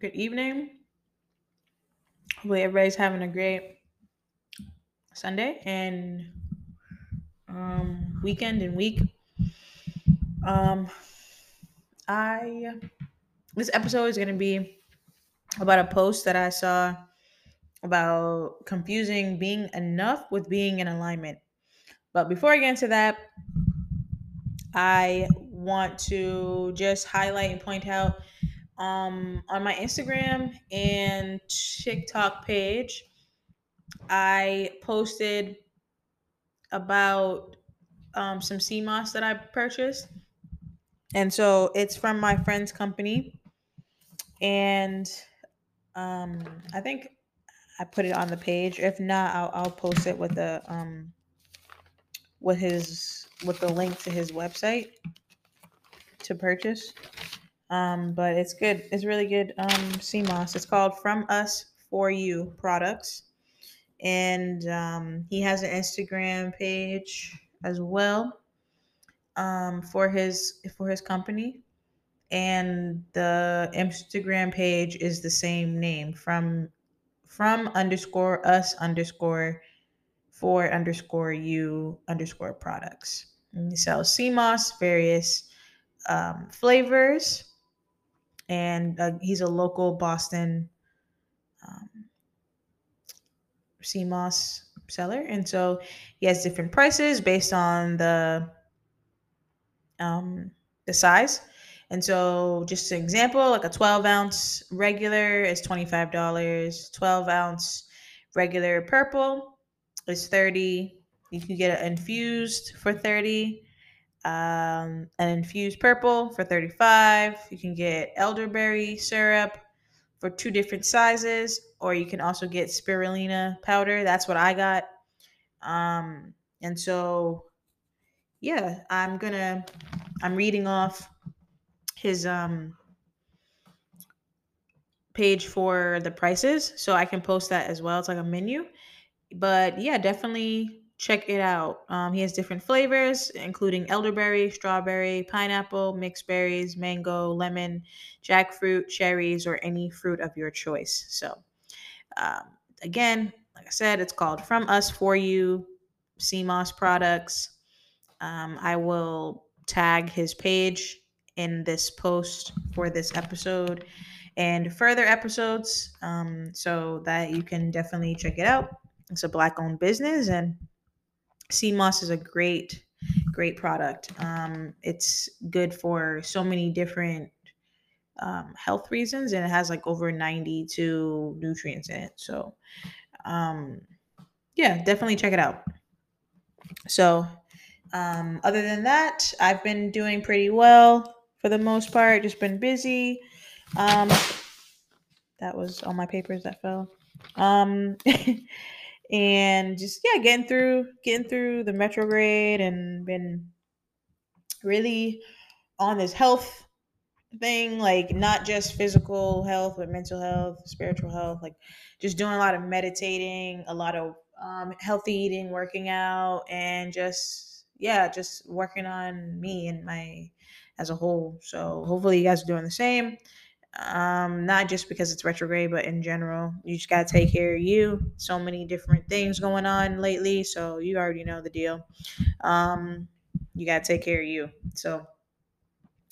good evening. Hopefully, everybody's having a great Sunday and um, weekend and week. Um, I this episode is gonna be about a post that I saw about confusing being enough with being in alignment. But before I get into that, I want to just highlight and point out um, on my Instagram and TikTok page, I posted about um, some sea moss that I purchased. And so it's from my friend's company. And um, I think I put it on the page. If not, I'll, I'll post it with the um, with his with the link to his website to purchase. Um, but it's good. It's really good. Um, moss. It's called From Us For You Products, and um, he has an Instagram page as well. Um, for his for his company, and the Instagram page is the same name from from underscore us underscore for underscore you underscore products. And he sells moss, various um, flavors, and uh, he's a local Boston um, moss seller, and so he has different prices based on the um, the size. And so, just an example, like a 12 ounce regular is $25. 12 ounce regular purple is 30 You can get it infused for 30 um, an infused purple for 35 You can get elderberry syrup for two different sizes, or you can also get spirulina powder. That's what I got. Um, and so, yeah, I'm gonna, I'm reading off his um page for the prices so i can post that as well it's like a menu but yeah definitely check it out. Um, he has different flavors including elderberry strawberry pineapple mixed berries mango lemon jackfruit cherries or any fruit of your choice. So um, again like i said it's called from us for you moss products. Um, i will tag his page in this post for this episode and further episodes um, so that you can definitely check it out. It's a black owned business, and Moss is a great, great product. Um, it's good for so many different um, health reasons, and it has like over 92 nutrients in it. So, um, yeah, definitely check it out. So, um, other than that, I've been doing pretty well for the most part. Just been busy. Um, that was all my papers that fell. Um, and just yeah, getting through, getting through the retrograde, and been really on this health thing, like not just physical health, but mental health, spiritual health. Like just doing a lot of meditating, a lot of um, healthy eating, working out, and just yeah, just working on me and my as a whole. So hopefully you guys are doing the same. Um, not just because it's retrograde, but in general, you just gotta take care of you. So many different things going on lately, so you already know the deal. Um, you gotta take care of you. So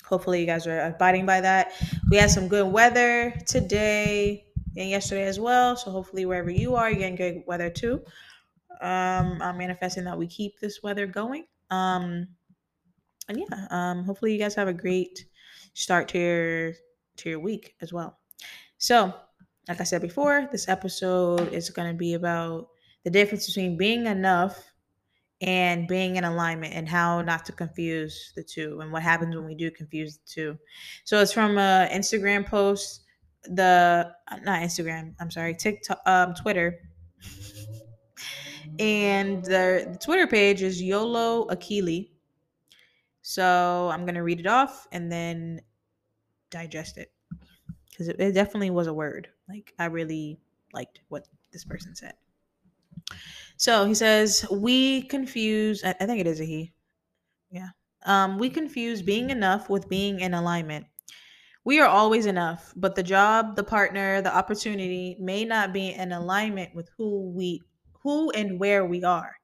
hopefully you guys are abiding by that. We had some good weather today and yesterday as well. So hopefully wherever you are, you're getting good weather too. Um, I'm manifesting that we keep this weather going. Um, and yeah, um, hopefully you guys have a great start to your to your week as well. So, like I said before, this episode is going to be about the difference between being enough and being in alignment and how not to confuse the two and what happens when we do confuse the two. So it's from a Instagram post, the not Instagram, I'm sorry, TikTok, um, Twitter. And the, the Twitter page is YOLO Akili. So I'm gonna read it off and then digest it because it, it definitely was a word. Like I really liked what this person said. So he says, We confuse, I, I think it is a he. Yeah. Um, we confuse being enough with being in alignment. We are always enough, but the job, the partner, the opportunity may not be in alignment with who we who and where we are.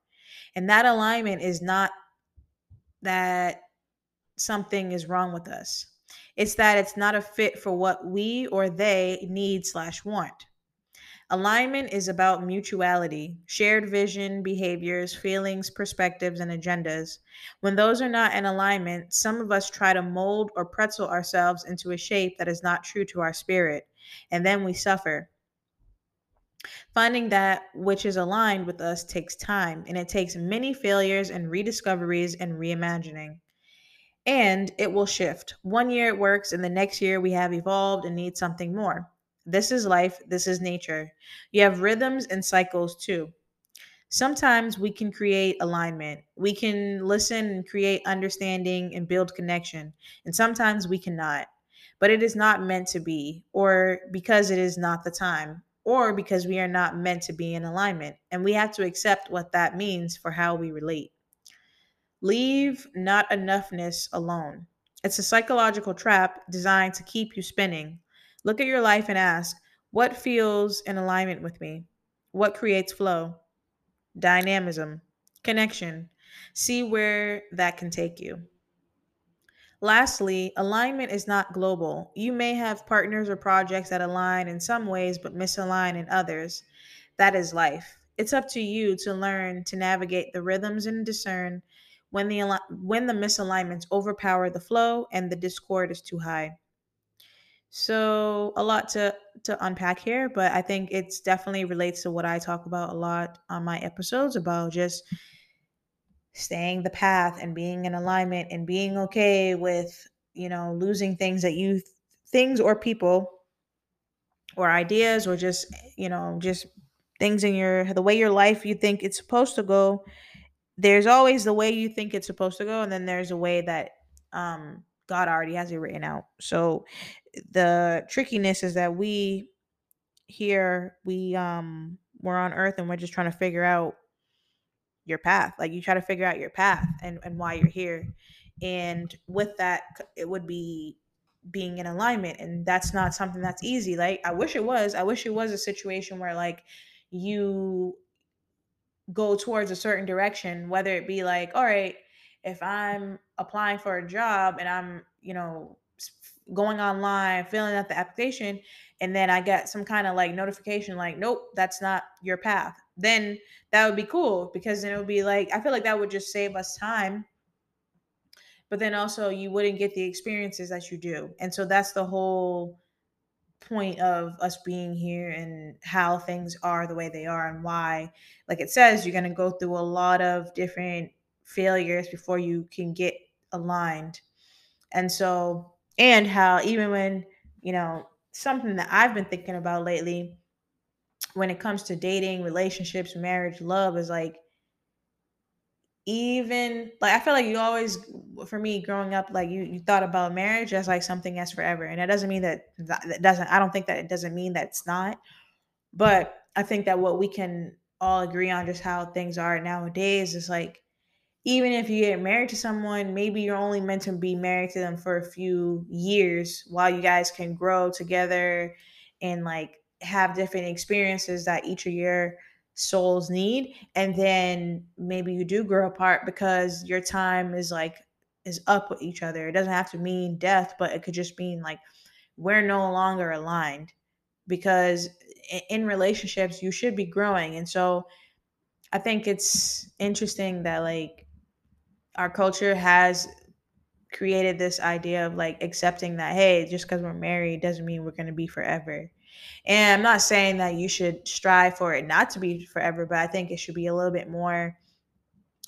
And that alignment is not that something is wrong with us. It's that it's not a fit for what we or they need slash want. Alignment is about mutuality, shared vision, behaviors, feelings, perspectives, and agendas. When those are not in alignment, some of us try to mold or pretzel ourselves into a shape that is not true to our spirit, and then we suffer. Finding that which is aligned with us takes time, and it takes many failures and rediscoveries and reimagining. And it will shift. One year it works, and the next year we have evolved and need something more. This is life, this is nature. You have rhythms and cycles too. Sometimes we can create alignment. We can listen and create understanding and build connection. And sometimes we cannot. But it is not meant to be, or because it is not the time, or because we are not meant to be in alignment. And we have to accept what that means for how we relate. Leave not enoughness alone. It's a psychological trap designed to keep you spinning. Look at your life and ask, what feels in alignment with me? What creates flow? Dynamism, connection. See where that can take you. Lastly, alignment is not global. You may have partners or projects that align in some ways but misalign in others. That is life. It's up to you to learn to navigate the rhythms and discern when the when the misalignments overpower the flow and the discord is too high. So a lot to to unpack here, but I think it's definitely relates to what I talk about a lot on my episodes about just staying the path and being in alignment and being okay with, you know, losing things that you things or people or ideas or just, you know, just things in your the way your life you think it's supposed to go. There's always the way you think it's supposed to go and then there's a way that um God already has it written out. So the trickiness is that we here we um we're on earth and we're just trying to figure out your path. Like you try to figure out your path and, and why you're here. And with that it would be being in alignment and that's not something that's easy. Like i wish it was. I wish it was a situation where like you go towards a certain direction whether it be like all right if i'm applying for a job and i'm you know going online, filling out the application, and then I get some kind of like notification like, nope, that's not your path. Then that would be cool because then it would be like, I feel like that would just save us time. But then also you wouldn't get the experiences that you do. And so that's the whole point of us being here and how things are the way they are and why like it says you're going to go through a lot of different failures before you can get aligned. And so and how even when you know something that i've been thinking about lately when it comes to dating relationships marriage love is like even like i feel like you always for me growing up like you you thought about marriage as like something that's forever and it doesn't mean that that doesn't i don't think that it doesn't mean that it's not but i think that what we can all agree on just how things are nowadays is like even if you get married to someone, maybe you're only meant to be married to them for a few years while you guys can grow together and like have different experiences that each of your souls need. And then maybe you do grow apart because your time is like is up with each other. It doesn't have to mean death, but it could just mean like we're no longer aligned because in relationships you should be growing. And so I think it's interesting that like our culture has created this idea of like accepting that hey just because we're married doesn't mean we're going to be forever and i'm not saying that you should strive for it not to be forever but i think it should be a little bit more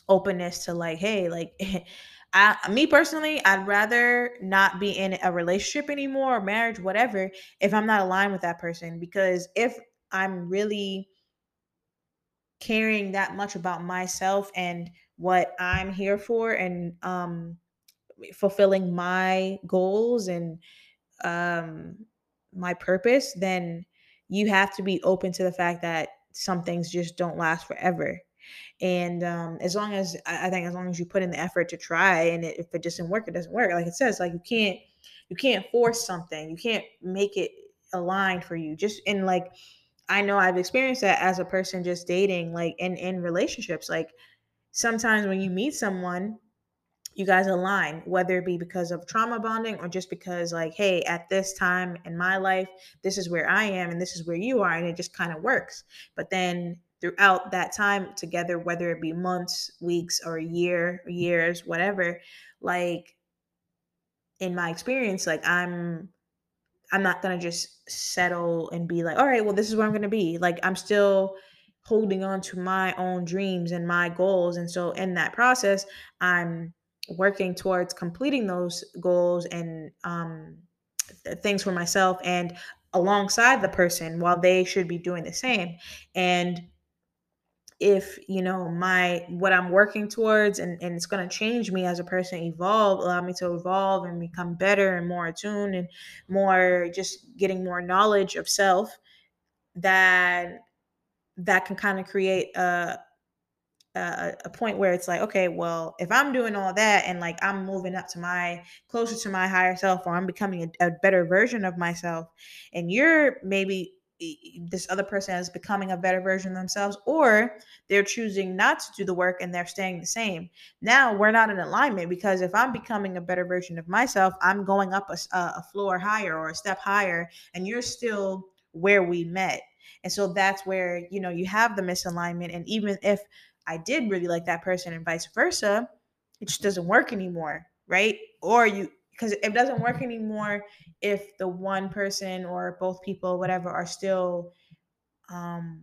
openness to like hey like I, me personally i'd rather not be in a relationship anymore or marriage whatever if i'm not aligned with that person. Because if i'm really caring that much about myself and what I'm here for and um, fulfilling my goals and um, my purpose, then you have to be open to the fact that some things just don't last forever. And um, as long as I think, as long as you put in the effort to try, and it, if it doesn't work, it doesn't work. Like it says, like you can't you can't force something you can't make it aligned for you just in like i know i've experienced that as a person just dating like in in relationships like sometimes when you meet someone you guys align whether it be because of trauma bonding or just because like hey at this time in my life this is where i am and this is where you are and it just kind of works. But then throughout that time together whether it be months weeks or a year years whatever like in my experience like i'm i'm not gonna just settle and be like all right well this is where i'm gonna be. Like i'm still holding on to my own dreams and my goals and so in that process i'm working towards completing those goals and um, things for myself and alongside the person while they should be doing the same. And if you know my what i'm working towards and, and it's going to change me as a person evolve allow me to evolve and become better and more attuned and more just getting more knowledge of self that that can kind of create a a, point where it's like, okay, well, if I'm doing all that and like I'm moving up to my closer to my higher self, or I'm becoming a, a better version of myself, and you're maybe this other person is becoming a better version of themselves, or they're choosing not to do the work and they're staying the same. Now we're not in alignment because if I'm becoming a better version of myself, I'm going up a, a floor higher or a step higher, and you're still where we met. And so that's where, you know, you have the misalignment. And even if I did really like that person and vice versa, it just doesn't work anymore, right? Or you because it doesn't work anymore if the one person or both people whatever are still um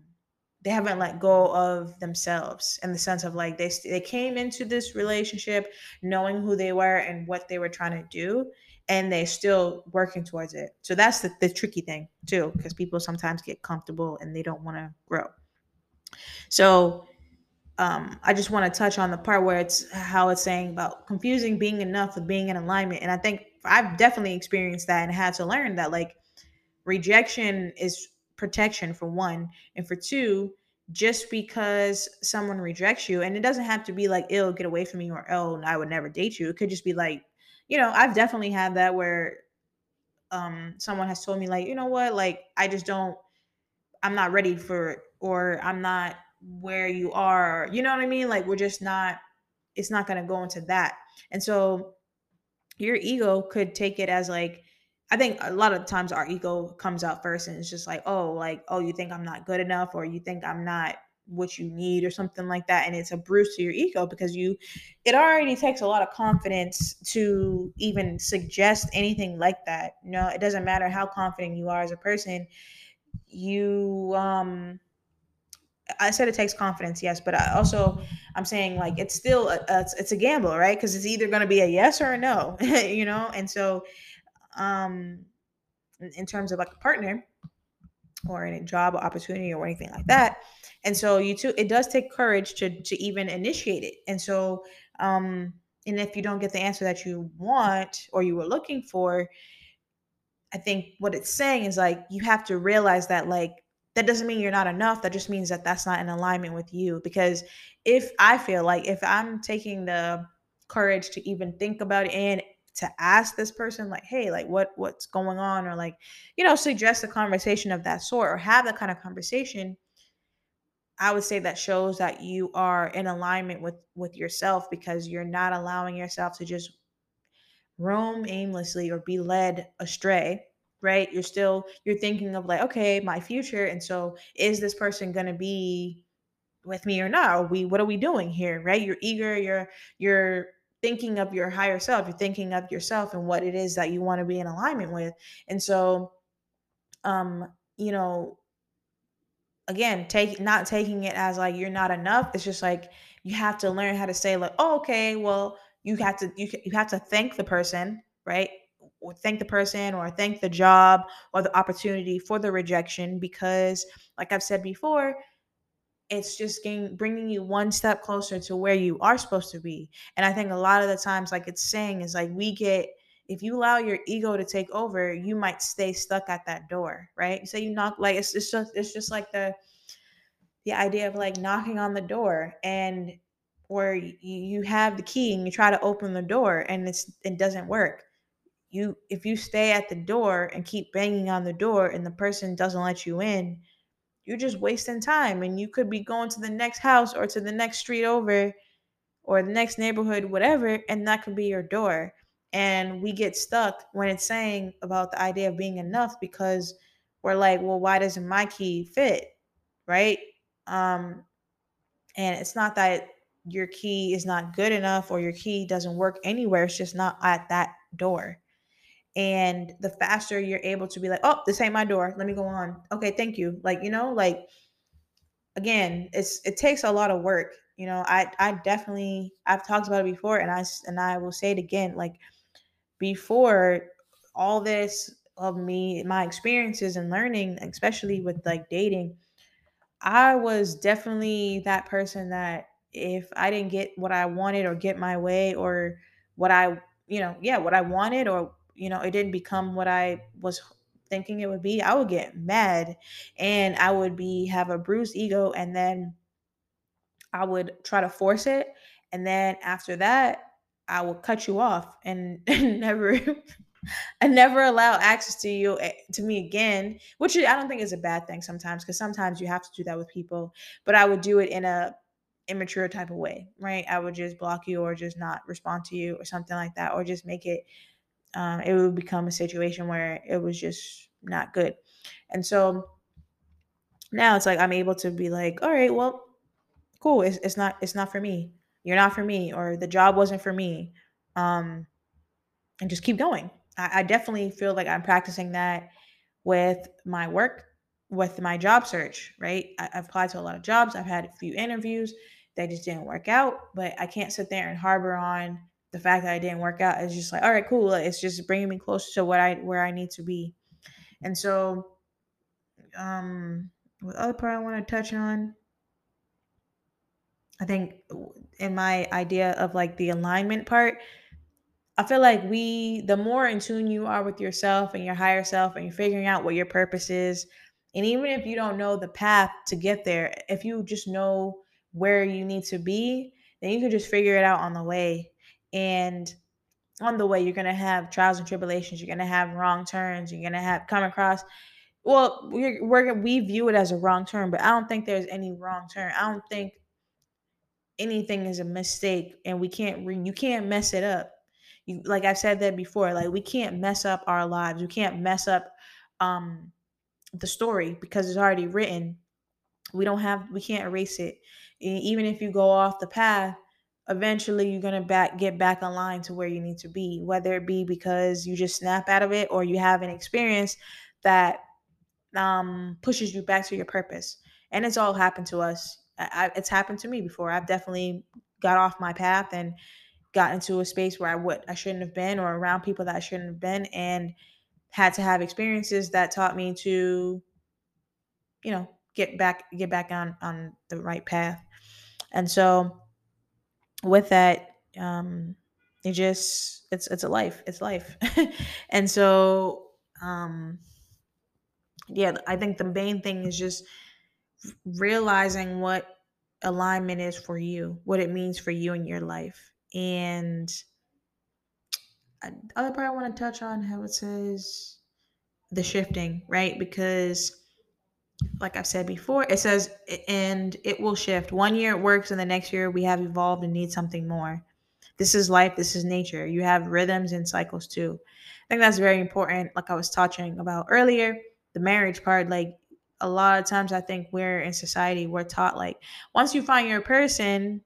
they haven't let go of themselves in the sense of like they they came into this relationship knowing who they were and what they were trying to do and they're still working towards it so that's the, the tricky thing too because people sometimes get comfortable and they don't want to grow so um, I just want to touch on the part where it's how it's saying about confusing being enough with being in alignment. And I think I've definitely experienced that and had to learn that like rejection is protection for one. And for two, just because someone rejects you, and it doesn't have to be like, ill, get away from me, or oh, I would never date you. It could just be like, you know, I've definitely had that where um someone has told me, like, you know what, like, I just don't, I'm not ready for or I'm not where you are. You know what I mean? Like we're just not it's not going to go into that. And so your ego could take it as like I think a lot of times our ego comes out first and it's just like, "Oh, like oh, you think I'm not good enough or you think I'm not what you need or something like that and it's a bruise to your ego because you it already takes a lot of confidence to even suggest anything like that you know it doesn't matter how confident you are as a person you um I said it takes confidence, yes, but I also I'm saying like it's still a, a it's a gamble, right? Because it's either going to be a yes or a no, you know. And so, um, in, in terms of like a partner or in a job opportunity or anything like that, and so you too, it does take courage to to even initiate it. And so, um, and if you don't get the answer that you want or you were looking for, I think what it's saying is like you have to realize that like that doesn't mean you're not enough that just means that that's not in alignment with you because if i feel like if i'm taking the courage to even think about it and to ask this person like hey like what what's going on? or like you know suggest a conversation of that sort or have that kind of conversation i would say that shows that you are in alignment with with yourself because you're not allowing yourself to just roam aimlessly or be led astray right? You're still you're thinking of like okay my future and so is this person going to be with me or not? Are we what are we doing here? Right? You're eager you're you're thinking of your higher self you're thinking of yourself and what it is that you want to be in alignment with and so um you know again take not taking it as like you're not enough it's just like you have to learn how to say like oh, okay well you have to you, you have to thank the person right or thank the person or thank the job or the opportunity for the rejection because like i've said before it's just getting, bringing you one step closer to where you are supposed to be. And i think a lot of the times like it's saying is like we get if you allow your ego to take over you might stay stuck at that door right? So you knock like it's, it's just it's just like the the idea of like knocking on the door and where you, you have the key and you try to open the door and it's it doesn't work you if you stay at the door and keep banging on the door and the person doesn't let you in you're just wasting time and you could be going to the next house or to the next street over or the next neighborhood whatever and that could be your door. And we get stuck when it's saying about the idea of being enough because we're like well why doesn't my key fit? Right? Um and it's not that your key is not good enough or your key doesn't work anywhere it's just not at that door and the faster you're able to be like oh this ain't my door. Let me go on. Okay thank you. Like you know like again it's it takes a lot of work you know i i definitely i've talked about it before and i and i will say it again like before all this of me my experiences and learning especially with like dating i was definitely that person that if i didn't get what i wanted or get my way or what i you know yeah what i wanted or you know, it didn't become what I was thinking it would be, I would get mad and I would be have a bruised ego and then I would try to force it and then after that I would cut you off and, never and never allow access to you eh, to me again, which I don't think is a bad thing sometimes because sometimes you have to do that with people, but I would do it in a immature type of way, right? I would just block you or just not respond to you or something like that or just make it um, it would become a situation where it was just not good. And so now it's like I'm able to be like, all right, well, cool. It's, it's not it's not for me. You're not for me, or the job wasn't for me. Um, and just keep going. I, I definitely feel like I'm practicing that with my work, with my job search, right? I, I've applied to a lot of jobs. I've had a few interviews that just didn't work out, but I can't sit there and harbor on the fact that I didn't work out is just like, all right, cool. It's just bringing me closer to what I where I need to be. And so, um, what other part I want to touch on? I think in my idea of like the alignment part, I feel like we, the more in tune you are with yourself and your higher self, and you're figuring out what your purpose is, and even if you don't know the path to get there, if you just know where you need to be, then you can just figure it out on the way and on the way you're going to have trials and tribulations you're going to have wrong turns you're going to have come across well we're, we're we view it as a wrong turn but i don't think there's any wrong turn. I don't think anything is a mistake and we can't re, you can't mess it up. You like i've said that before like we can't mess up our lives. We can't mess up um the story because it's already written. We don't have we can't erase it. Even if you go off the path eventually you're going to back get back online to where you need to be whether it be because you just snap out of it or you have an experience that um, pushes you back to your purpose. And it's all happened to us. I, it's happened to me before. I've definitely got off my path and got into a space where i would i shouldn't have been or around people that i shouldn't have been and had to have experiences that taught me to you know get back get back on on the right path. And so with that, um, it just it's it's a life. It's life. and so um yeah, I think the main thing is just realizing what alignment is for you, what it means for you in your life. And other part I want to touch on how it says the shifting, right? Because like I've said before, it says, and it will shift. One year it works, and the next year we have evolved and need something more. This is life, this is nature. You have rhythms and cycles too. I think that's very important. Like I was touching about earlier, the marriage part, like a lot of times I think we're in society, we're taught like once you find your person,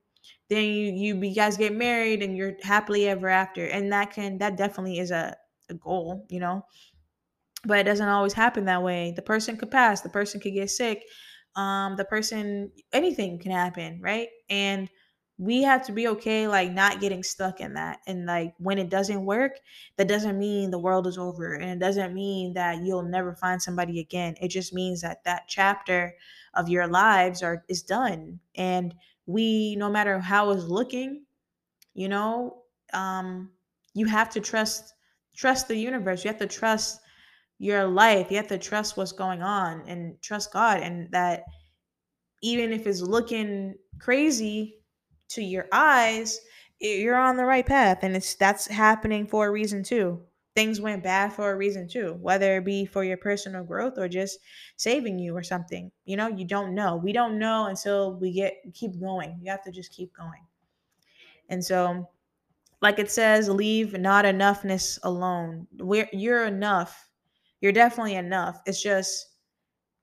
then you you, you guys get married and you're happily ever after. And that can that definitely is a, a goal, you know but it doesn't always happen that way. The person could pass the person could get sick um the person anything can happen right? And we have to be okay like not getting stuck in that. And like when it doesn't work that doesn't mean the world is over and it doesn't mean that you'll never find somebody again. It just means that that chapter of your lives are is done. And we no matter how it's looking you know um you have to trust trust the universe. You have to trust your life. You have to trust what's going on and trust God, and that even if it's looking crazy to your eyes, you're on the right path, and it's that's happening for a reason too. things went bad for a reason too, whether it be for your personal growth or just saving you or something. You know, you don't know. We don't know until we get keep going. You have to just keep going. And so like it says, leave not enoughness alone. We're, you're enough. You're definitely enough. It's just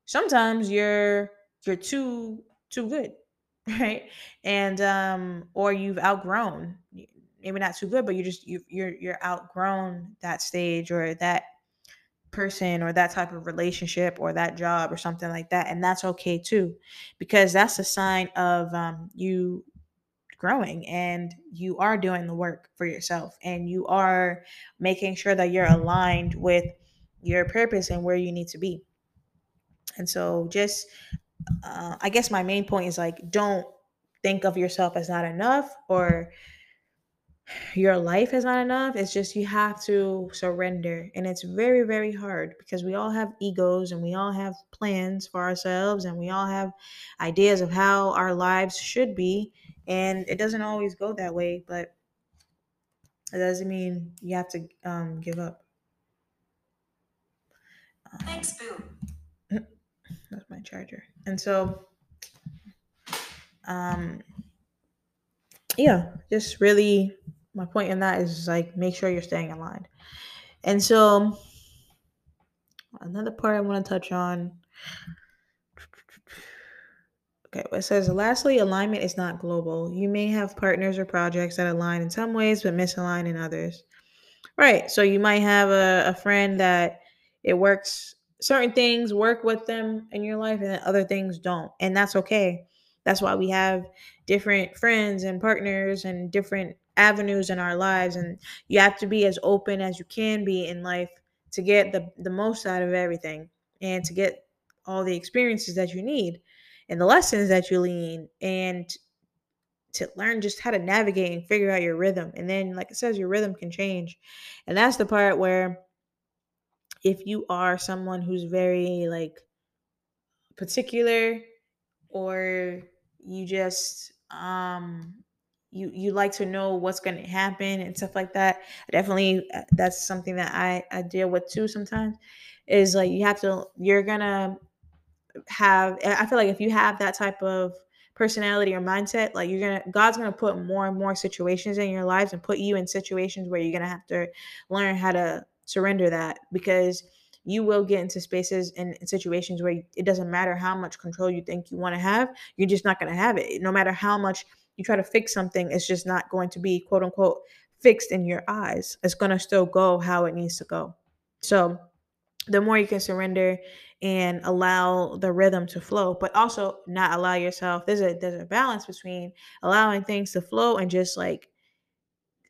sometimes you're you're too too good, right? And um, or you've outgrown. Maybe not too good, but you're just you you're you're outgrown that stage or that person or that type of relationship or that job or something like that and that's okay too because that's a sign of um, you growing and you are doing the work for yourself and you are making sure that you're aligned with your purpose and where you need to be. And so, just uh, I guess my main point is like, don't think of yourself as not enough or your life is not enough. It's just you have to surrender. And it's very, very hard because we all have egos and we all have plans for ourselves and we all have ideas of how our lives should be. And it doesn't always go that way, but it doesn't mean you have to um, give up. Thanks, Boo. That's my charger. And so, um, yeah, just really my point in that is like make sure you're staying aligned. And so another part I want to touch on. Okay, it says lastly, alignment is not global. You may have partners or projects that align in some ways but misalign in others. Right. So you might have a, a friend that it works certain things work with them in your life and then other things don't. And that's okay. That's why we have different friends and partners and different avenues in our lives and you have to be as open as you can be in life to get the the most out of everything and to get all the experiences that you need and the lessons that you lean and to learn just how to navigate and figure out your rhythm and then like it says your rhythm can change and that's the part where if you are someone who's very like particular or you just um you you like to know what's going to happen and stuff like that definitely uh, that's something that i i deal with too sometimes is like you have to you're gonna have i feel like if you have that type of personality or mindset like you're gonna god's gonna put more and more situations in your lives and put you in situations where you're gonna have to learn how to surrender that because you will get into spaces and situations where it doesn't matter how much control you think you want to have you're just not going to have it no matter how much you try to fix something, it's just not going to be quote unquote fixed in your eyes. It's going to still go how it needs to go. So, the more you can surrender and allow the rhythm to flow, but also not allow yourself. There's a there's a balance between allowing things to flow and just like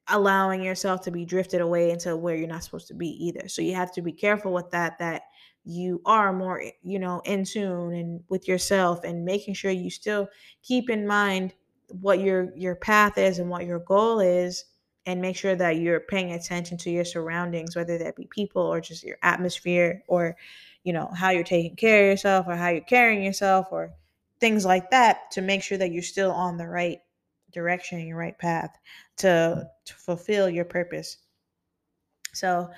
allowing yourself to be drifted away into where you're not supposed to be either. So you have to be careful with that that you are more eh, you know in tune and with yourself and making sure you still keep in mind what your your path is and what your goal is and make sure that you're paying attention to your surroundings whether that be people or just your atmosphere or you know how you're taking care of yourself or how you're carrying yourself or things like that to make sure that you're still on the right direction and your right path to to fulfill your purpose so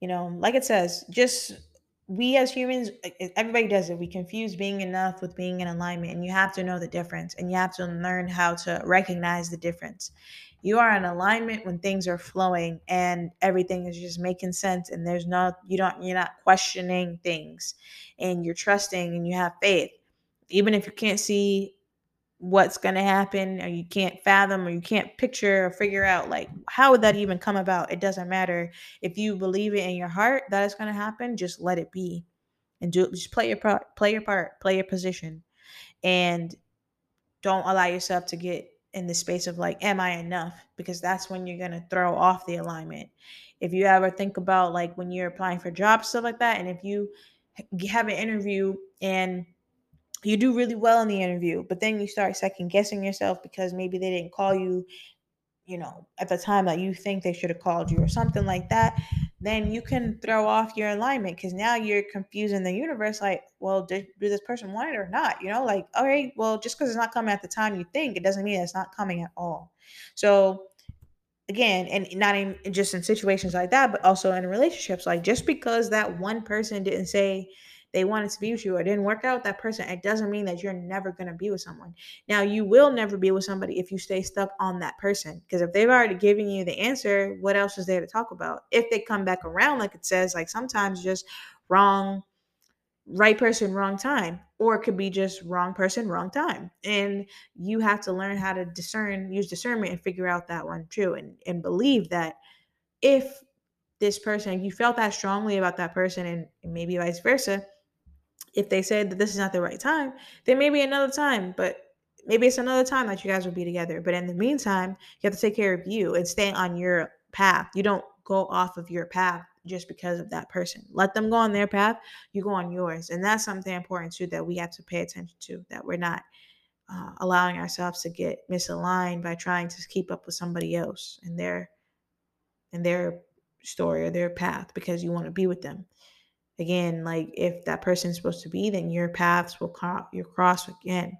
you know like it says just we as humans, everybody does it. We confuse being enough with being in alignment, and you have to know the difference, and you have to learn how to recognize the difference. You are in alignment when things are flowing and everything is just making sense, and there's no you don't you're not questioning things, and you're trusting and you have faith, even if you can't see what's going to happen or you can't fathom or you can't picture or figure out like how would that even come about? It doesn't matter. If you believe it in your heart that it's going to happen just let it be and do just play your part play your part play your position and don't allow yourself to get in the space of like am i enough? because that's when you're going to throw off the alignment. If you ever think about like when you're applying for jobs stuff like that and if you have an interview and you do really well in the interview, but then you start second guessing yourself because maybe they didn't call you, you know, at the time that you think they should have called you or something like that, then you can throw off your alignment because now you're confusing the universe like, well, did, did this person want it or not? You know, like, oh, okay, well, just because it's not coming at the time you think, it doesn't mean it's not coming at all. So again, and not in just in situations like that, but also in relationships. Like just because that one person didn't say they wanted to be with you or didn't work out with that person, it doesn't mean that you're never going to be with someone. Now, you will never be with somebody if you stay stuck on that person. Because if they've already given you the answer, what else is there to talk about? If they come back around, like it says, like sometimes just wrong, right person, wrong time, or it could be just wrong person, wrong time. And you have to learn how to discern, use discernment and figure out that one too. And, and believe that if this person, you felt that strongly about that person and, and maybe vice versa, if they said that this is not the right time, then maybe another time, but maybe it's another time that you guys will be together. But in the meantime, you have to take care of you and stay on your path. You don't go off of your path just because of that person. Let them go on their path, you go on yours. And that's something important too that we have to pay attention to, that we're not uh, allowing ourselves to get misaligned by trying to keep up with somebody else and their and their story or their path because you want to be with them again like if that person's supposed to be then your paths will cross your cross again.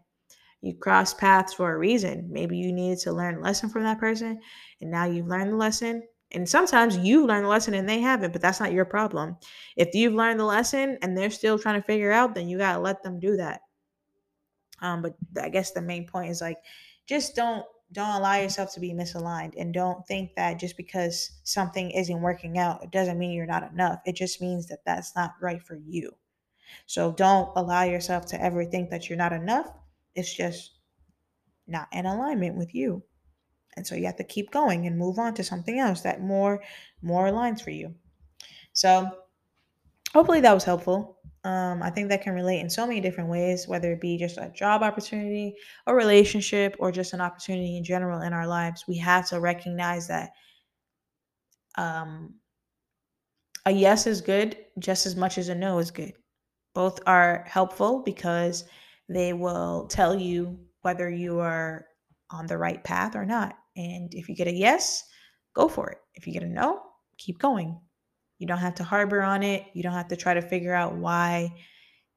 You cross paths for a reason. Maybe you needed to learn a lesson from that person and now you've learned the lesson and sometimes you've learned the lesson and they haven't but that's not your problem. If you've learned the lesson and they're still trying to figure out then you got to let them do that. Um but i guess the main point is like just don't don't allow yourself to be misaligned and don't think that just because something isn't working out it doesn't mean you're not enough. It just means that that's not right for you. So don't allow yourself to ever think that you're not enough. It's just not in alignment with you. And so you have to keep going and move on to something else that more more aligns for you. So hopefully that was helpful um, I think that can relate in so many different ways, whether it be just a job opportunity, a relationship, or just an opportunity in general in our lives. We have to recognize that um, a yes is good just as much as a no is good. Both are helpful because they will tell you whether you are on the right path or not. And if you get a yes, go for it. If you get a no, keep going. You don't have to harbor on it. You don't have to try to figure out why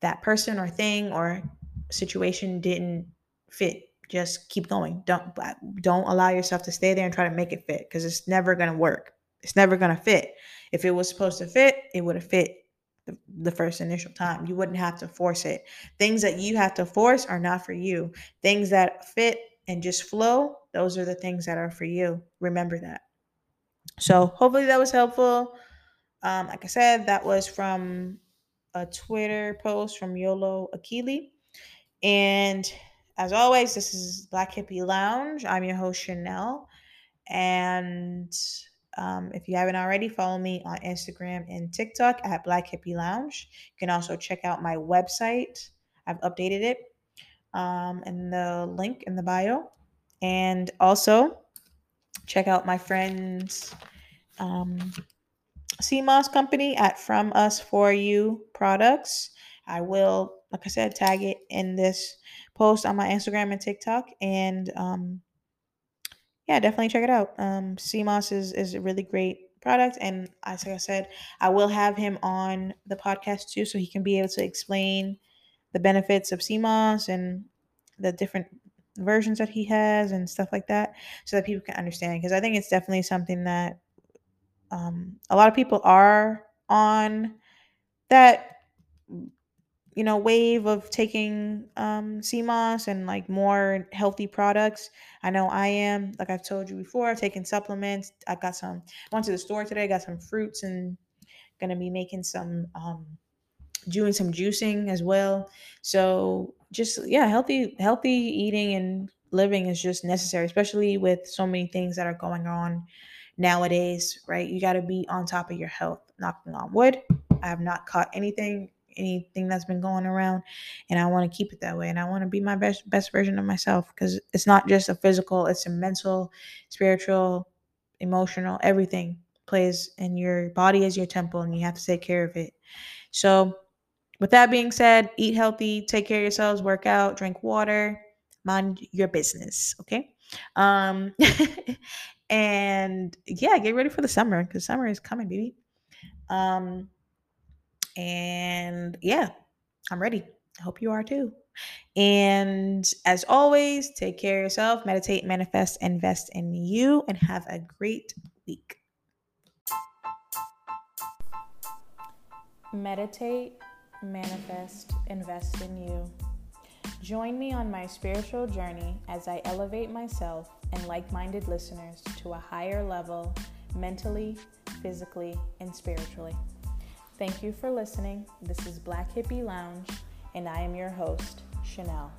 that person or thing or situation didn't fit. Just keep going. Don't uh, don't allow yourself to stay there and try to make it fit because it's never to work. It's never to fit. If it was supposed to fit, it would have fit the, the first initial time. You wouldn't have to force it. Things that you have to force are not for you. Things that fit and just flow, those are the things that are for you. Remember that. So, hopefully, that was helpful. Um, like I said, that was from a Twitter post from Yolo Akili. And as always, this is Black Hippie Lounge. I'm your host, Chanel. And um, if you haven't already, follow me on Instagram and TikTok at Black Hippie Lounge. You can also check out my website. I've updated it um, in the link in the bio. And also check out my friends' um, moss company at from us for you products. I will like i said tag it in this post on my instagram and tiktok and um yeah definitely check it out. Um moss is is a really great product and as i said i will have him on the podcast too so he can be able to explain the benefits of moss and the different versions that he has and stuff like that so that people can understand because i think it's definitely something that um, a lot of people are on that you know wave of taking um moss and like more healthy products. I know i am. Like i've told you before taking supplements. I got some went to the store today got some fruits and gonna be making some um doing some juicing as well. So just yeah healthy healthy eating and living is just necessary especially with so many things that are going on nowadays, right? You got to be on top of your health. Knocking on wood, I have not caught anything anything that's been going around and I want to keep it that way and I want to be my best best version of myself because it's not just a physical, it's a mental, spiritual, emotional, everything plays and your body is your temple and you have to take care of it. So with that being said, eat healthy, take care of yourselves, work out, drink water, mind your business, okay? Um and yeah, get ready for the summer because summer is coming, baby. Um, and yeah, I'm ready. I hope you are too. And as always, take care of yourself, meditate, manifest, invest in you, and have a great week. Meditate, manifest, invest in you. Join me on my spiritual journey as I elevate myself and like minded listeners to a higher level mentally, physically, and spiritually. Thank you for listening. This is Black Hippie Lounge, and I am your host, Chanel.